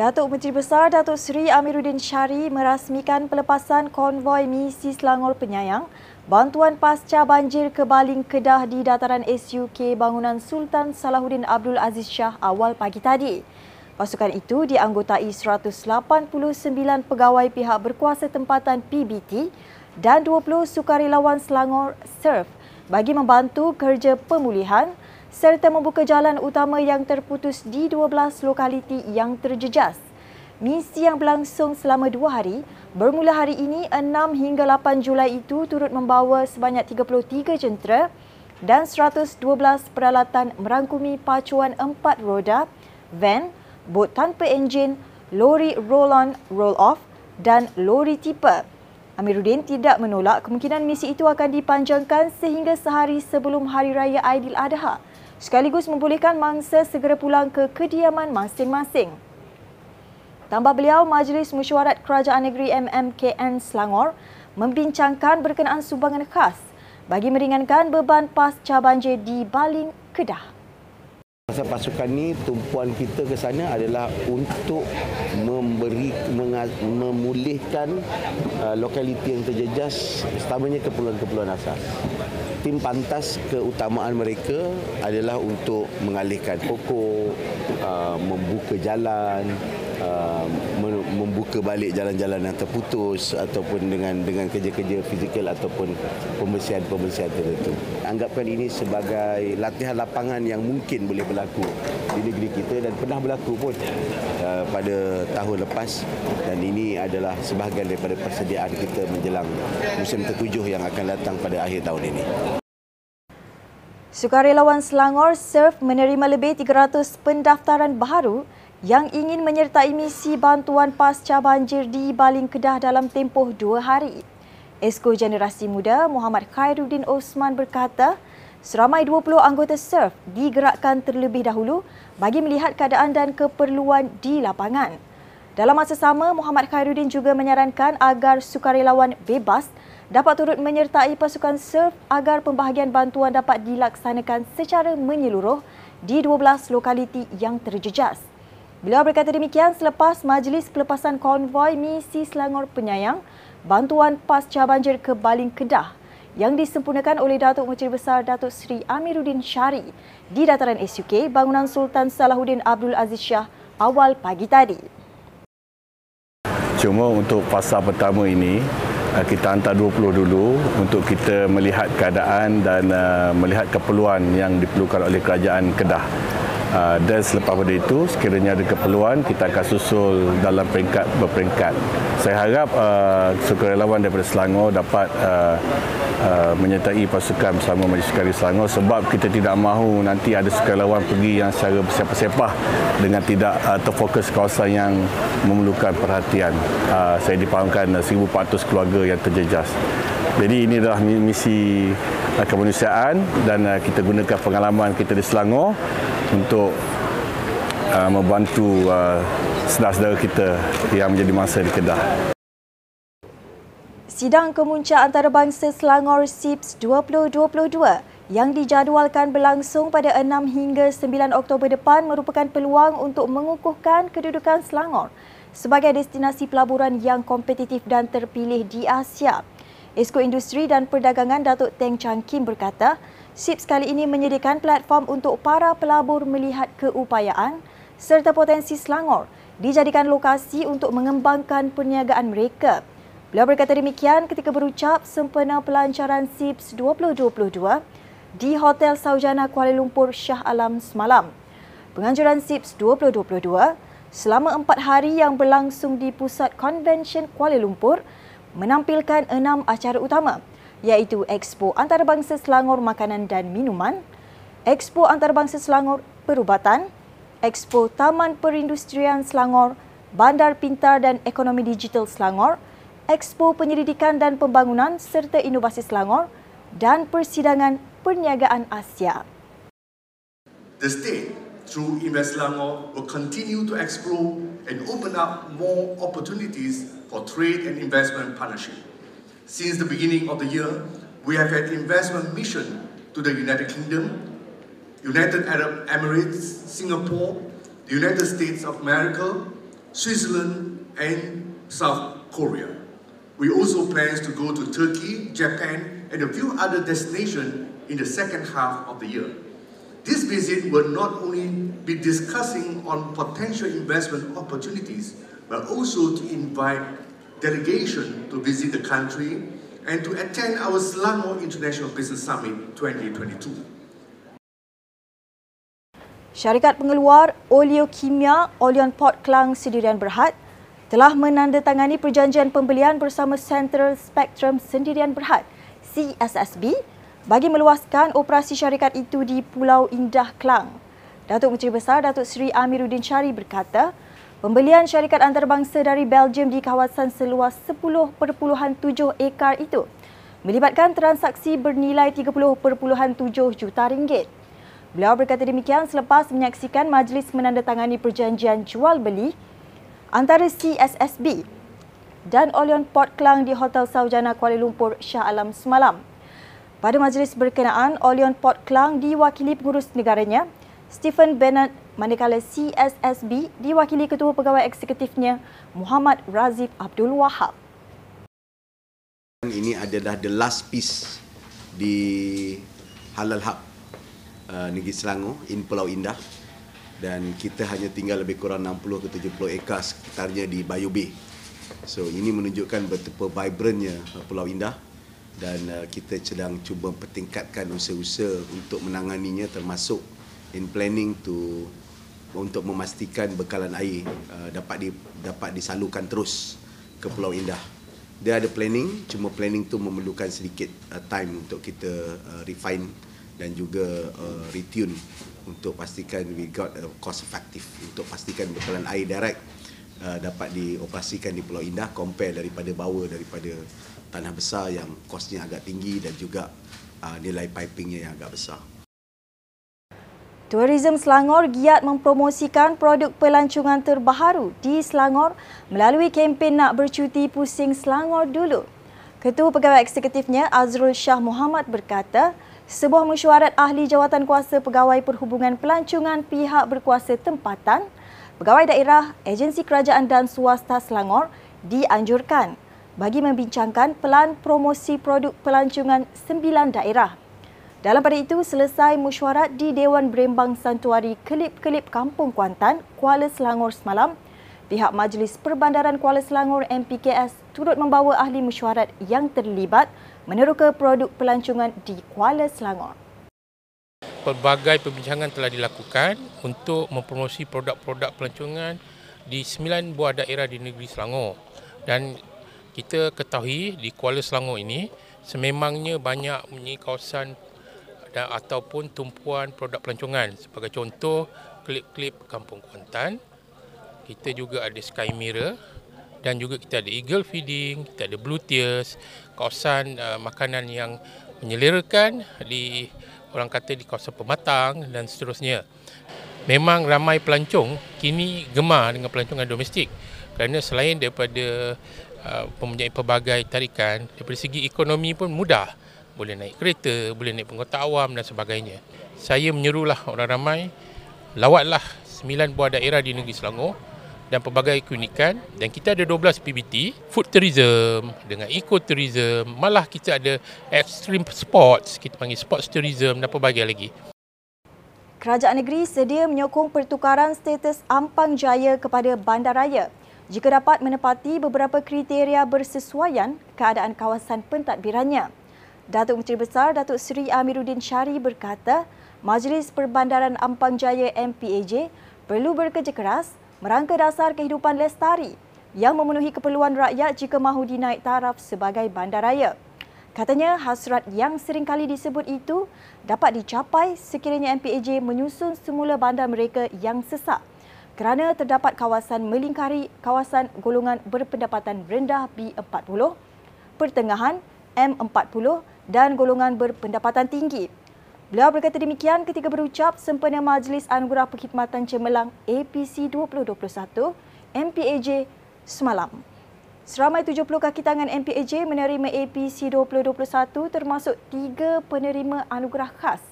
Datuk Menteri Besar Datuk Seri Amiruddin Syari merasmikan pelepasan konvoi misi Selangor Penyayang bantuan pasca banjir ke Baling Kedah di dataran SUK bangunan Sultan Salahuddin Abdul Aziz Shah awal pagi tadi. Pasukan itu dianggotai 189 pegawai pihak berkuasa tempatan PBT dan 20 sukarelawan Selangor SURF bagi membantu kerja pemulihan serta membuka jalan utama yang terputus di 12 lokaliti yang terjejas. Misi yang berlangsung selama dua hari, bermula hari ini 6 hingga 8 Julai itu turut membawa sebanyak 33 jentera dan 112 peralatan merangkumi pacuan empat roda, van, bot tanpa enjin, lori roll-on, roll-off dan lori tipe. Amiruddin tidak menolak kemungkinan misi itu akan dipanjangkan sehingga sehari sebelum Hari Raya Aidiladha sekaligus membolehkan mangsa segera pulang ke kediaman masing-masing. Tambah beliau, Majlis Mesyuarat Kerajaan Negeri MMKN Selangor membincangkan berkenaan sumbangan khas bagi meringankan beban pasca banjir di Baling, Kedah. Masa pasukan ni tumpuan kita ke sana adalah untuk memberi memulihkan uh, lokaliti yang terjejas utamanya keperluan-keperluan asas. Tim pantas keutamaan mereka adalah untuk mengalihkan pokok, uh, membuka jalan, uh, membuka balik jalan-jalan yang terputus ataupun dengan dengan kerja-kerja fizikal ataupun pembersihan-pembersihan tertentu. Anggapkan ini sebagai latihan lapangan yang mungkin boleh berlaku di negeri kita dan pernah berlaku pun uh, pada tahun lepas dan ini adalah sebahagian daripada persediaan kita menjelang musim ketujuh yang akan datang pada akhir tahun ini. Sukarelawan Selangor SURF menerima lebih 300 pendaftaran baru yang ingin menyertai misi bantuan pasca banjir di Baling Kedah dalam tempoh dua hari. Esko Generasi Muda Muhammad Khairuddin Osman berkata, Seramai 20 anggota SURF digerakkan terlebih dahulu bagi melihat keadaan dan keperluan di lapangan. Dalam masa sama, Muhammad Khairuddin juga menyarankan agar sukarelawan bebas dapat turut menyertai pasukan SURF agar pembahagian bantuan dapat dilaksanakan secara menyeluruh di 12 lokaliti yang terjejas. Beliau berkata demikian selepas Majlis Pelepasan Konvoi Misi Selangor Penyayang Bantuan Pasca Banjir ke Baling Kedah yang disempurnakan oleh Datuk Menteri Besar Datuk Seri Amiruddin Syari di dataran SUK bangunan Sultan Salahuddin Abdul Aziz Shah awal pagi tadi. Cuma untuk fasa pertama ini eh, kita hantar 20 dulu untuk kita melihat keadaan dan uh, melihat keperluan yang diperlukan oleh kerajaan Kedah. Uh, dan selepas pada itu, sekiranya ada keperluan, kita akan susul dalam peringkat berperingkat. Saya harap uh, sukarelawan daripada Selangor dapat uh, uh, menyertai pasukan bersama Majlis Sekali Selangor sebab kita tidak mahu nanti ada sukarelawan pergi yang secara bersepah-sepah dengan tidak uh, terfokus kawasan yang memerlukan perhatian. Uh, saya dipahamkan uh, 1,400 keluarga yang terjejas. Jadi ini adalah misi kemanusiaan dan kita gunakan pengalaman kita di Selangor untuk uh, membantu uh, saudara-saudara kita yang menjadi mangsa di Kedah. Sidang Kemuncak Antarabangsa Selangor SIPS 2022 yang dijadualkan berlangsung pada 6 hingga 9 Oktober depan merupakan peluang untuk mengukuhkan kedudukan Selangor sebagai destinasi pelaburan yang kompetitif dan terpilih di Asia. Esko Industri dan Perdagangan Datuk Teng Chang Kim berkata, SIPS kali ini menyediakan platform untuk para pelabur melihat keupayaan serta potensi Selangor dijadikan lokasi untuk mengembangkan perniagaan mereka. Beliau berkata demikian ketika berucap sempena pelancaran SIPS 2022 di Hotel Saujana Kuala Lumpur Shah Alam semalam. Penganjuran SIPS 2022 selama empat hari yang berlangsung di Pusat Convention Kuala Lumpur menampilkan enam acara utama iaitu Expo Antarabangsa Selangor Makanan dan Minuman, Expo Antarabangsa Selangor Perubatan, Expo Taman Perindustrian Selangor, Bandar Pintar dan Ekonomi Digital Selangor, Expo Penyelidikan dan Pembangunan serta Inovasi Selangor dan Persidangan Perniagaan Asia. The state, through Invest Selangor, will continue to explore and open up more opportunities for trade and investment partnership. Since the beginning of the year, we have had investment mission to the United Kingdom, United Arab Emirates, Singapore, the United States of America, Switzerland, and South Korea. We also plan to go to Turkey, Japan, and a few other destinations in the second half of the year. This visit will not only be discussing on potential investment opportunities, but also to invite delegation to visit the country and to attend our Selangor International Business Summit 2022. Syarikat pengeluar oleokimia Oleon Port Klang Sendirian Berhad telah menandatangani perjanjian pembelian bersama Central Spectrum Sendirian Berhad CSSB bagi meluaskan operasi syarikat itu di Pulau Indah Klang. Datuk Menteri Besar Datuk Seri Amiruddin Syari berkata, pembelian syarikat antarabangsa dari Belgium di kawasan seluas 10.7 ekar itu melibatkan transaksi bernilai 30.7 juta ringgit. Beliau berkata demikian selepas menyaksikan majlis menandatangani perjanjian jual beli antara CSSB dan Oleon Port Klang di Hotel Saujana Kuala Lumpur Shah Alam semalam. Pada majlis berkenaan, Oleon Port Klang diwakili pengurus negaranya Stephen Bennett manakala CSSB diwakili Ketua Pegawai Eksekutifnya Muhammad Razif Abdul Wahab. Ini adalah the last piece di Halal Hub uh, Negeri Selangor in Pulau Indah dan kita hanya tinggal lebih kurang 60 ke 70 ekar sekitarnya di Bayu Bay. So ini menunjukkan betapa vibrantnya uh, Pulau Indah dan uh, kita sedang cuba pertingkatkan usaha-usaha untuk menanganinya termasuk in planning to untuk memastikan bekalan air uh, dapat di, dapat disalurkan terus ke Pulau Indah. Dia ada planning, cuma planning tu memerlukan sedikit uh, time untuk kita uh, refine dan juga uh, retune untuk pastikan we got a cost effective untuk pastikan bekalan air direct uh, dapat dioperasikan di Pulau Indah compare daripada bawah daripada tanah besar yang kosnya agak tinggi dan juga uh, nilai pipingnya yang agak besar. Tourism Selangor giat mempromosikan produk pelancongan terbaru di Selangor melalui kempen nak bercuti pusing Selangor dulu. Ketua Pegawai Eksekutifnya Azrul Shah Muhammad berkata, sebuah mesyuarat ahli jawatan kuasa pegawai perhubungan pelancongan pihak berkuasa tempatan, pegawai daerah, agensi kerajaan dan swasta Selangor dianjurkan bagi membincangkan pelan promosi produk pelancongan sembilan daerah. Dalam pada itu, selesai mesyuarat di Dewan Berembang Santuari Kelip-Kelip Kampung Kuantan, Kuala Selangor semalam, pihak Majlis Perbandaran Kuala Selangor MPKS turut membawa ahli mesyuarat yang terlibat meneroka produk pelancongan di Kuala Selangor. Pelbagai perbincangan telah dilakukan untuk mempromosi produk-produk pelancongan di sembilan buah daerah di negeri Selangor. Dan kita ketahui di Kuala Selangor ini sememangnya banyak punya kawasan dan ataupun tumpuan produk pelancongan. Sebagai contoh, klip-klip Kampung Kuantan, kita juga ada Sky Mirror dan juga kita ada Eagle Feeding, kita ada Blue Tears, kawasan uh, makanan yang menyelerakan di orang kata di kawasan pematang dan seterusnya. Memang ramai pelancong kini gemar dengan pelancongan domestik kerana selain daripada uh, mempunyai pelbagai tarikan daripada segi ekonomi pun mudah boleh naik kereta, boleh naik penggota awam dan sebagainya. Saya menyerulah orang ramai lawatlah 9 buah daerah di negeri Selangor dan pelbagai keunikan dan kita ada 12 PBT food tourism dengan eco tourism malah kita ada extreme sports kita panggil sports tourism dan pelbagai lagi Kerajaan negeri sedia menyokong pertukaran status Ampang Jaya kepada Bandaraya jika dapat menepati beberapa kriteria bersesuaian keadaan kawasan pentadbirannya. Datuk Menteri Besar Datuk Seri Amiruddin Syari berkata, Majlis Perbandaran Ampang Jaya MPAJ perlu bekerja keras merangka dasar kehidupan lestari yang memenuhi keperluan rakyat jika mahu dinaik taraf sebagai bandaraya. Katanya hasrat yang sering kali disebut itu dapat dicapai sekiranya MPAJ menyusun semula bandar mereka yang sesak kerana terdapat kawasan melingkari kawasan golongan berpendapatan rendah B40, pertengahan M40 dan golongan berpendapatan tinggi. Beliau berkata demikian ketika berucap sempena Majlis Anugerah Perkhidmatan Cemerlang APC 2021 MPAJ semalam. Seramai 70 kaki tangan MPAJ menerima APC 2021 termasuk tiga penerima anugerah khas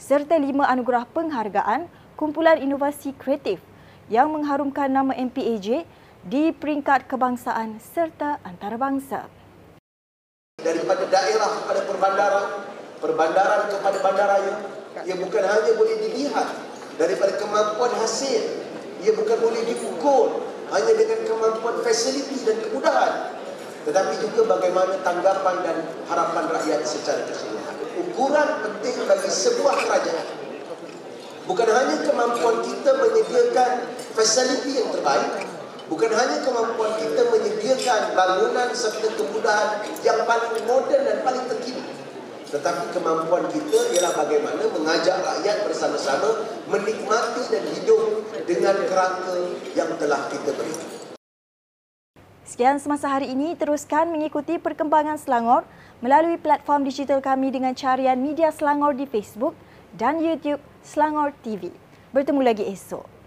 serta lima anugerah penghargaan kumpulan inovasi kreatif yang mengharumkan nama MPAJ di peringkat kebangsaan serta antarabangsa. Daripada daerah kepada perbandaran, perbandaran kepada bandaraya, ia bukan hanya boleh dilihat daripada kemampuan hasil, ia bukan boleh diukur hanya dengan kemampuan fasiliti dan kemudahan, tetapi juga bagaimana tanggapan dan harapan rakyat secara keseluruhan. Ukuran penting bagi sebuah kerajaan bukan hanya kemampuan kita menyediakan fasiliti yang terbaik, bukan hanya kemampuan kita menyediakan bangunan serta kemudahan yang paling moden dan paling terkini, tetapi kemampuan kita ialah bagaimana mengajak rakyat bersama-sama menikmati dan hidup dengan kerangka yang telah kita berikan. Sekian semasa hari ini, teruskan mengikuti perkembangan Selangor melalui platform digital kami dengan carian media Selangor di Facebook dan YouTube Selangor TV. Bertemu lagi esok.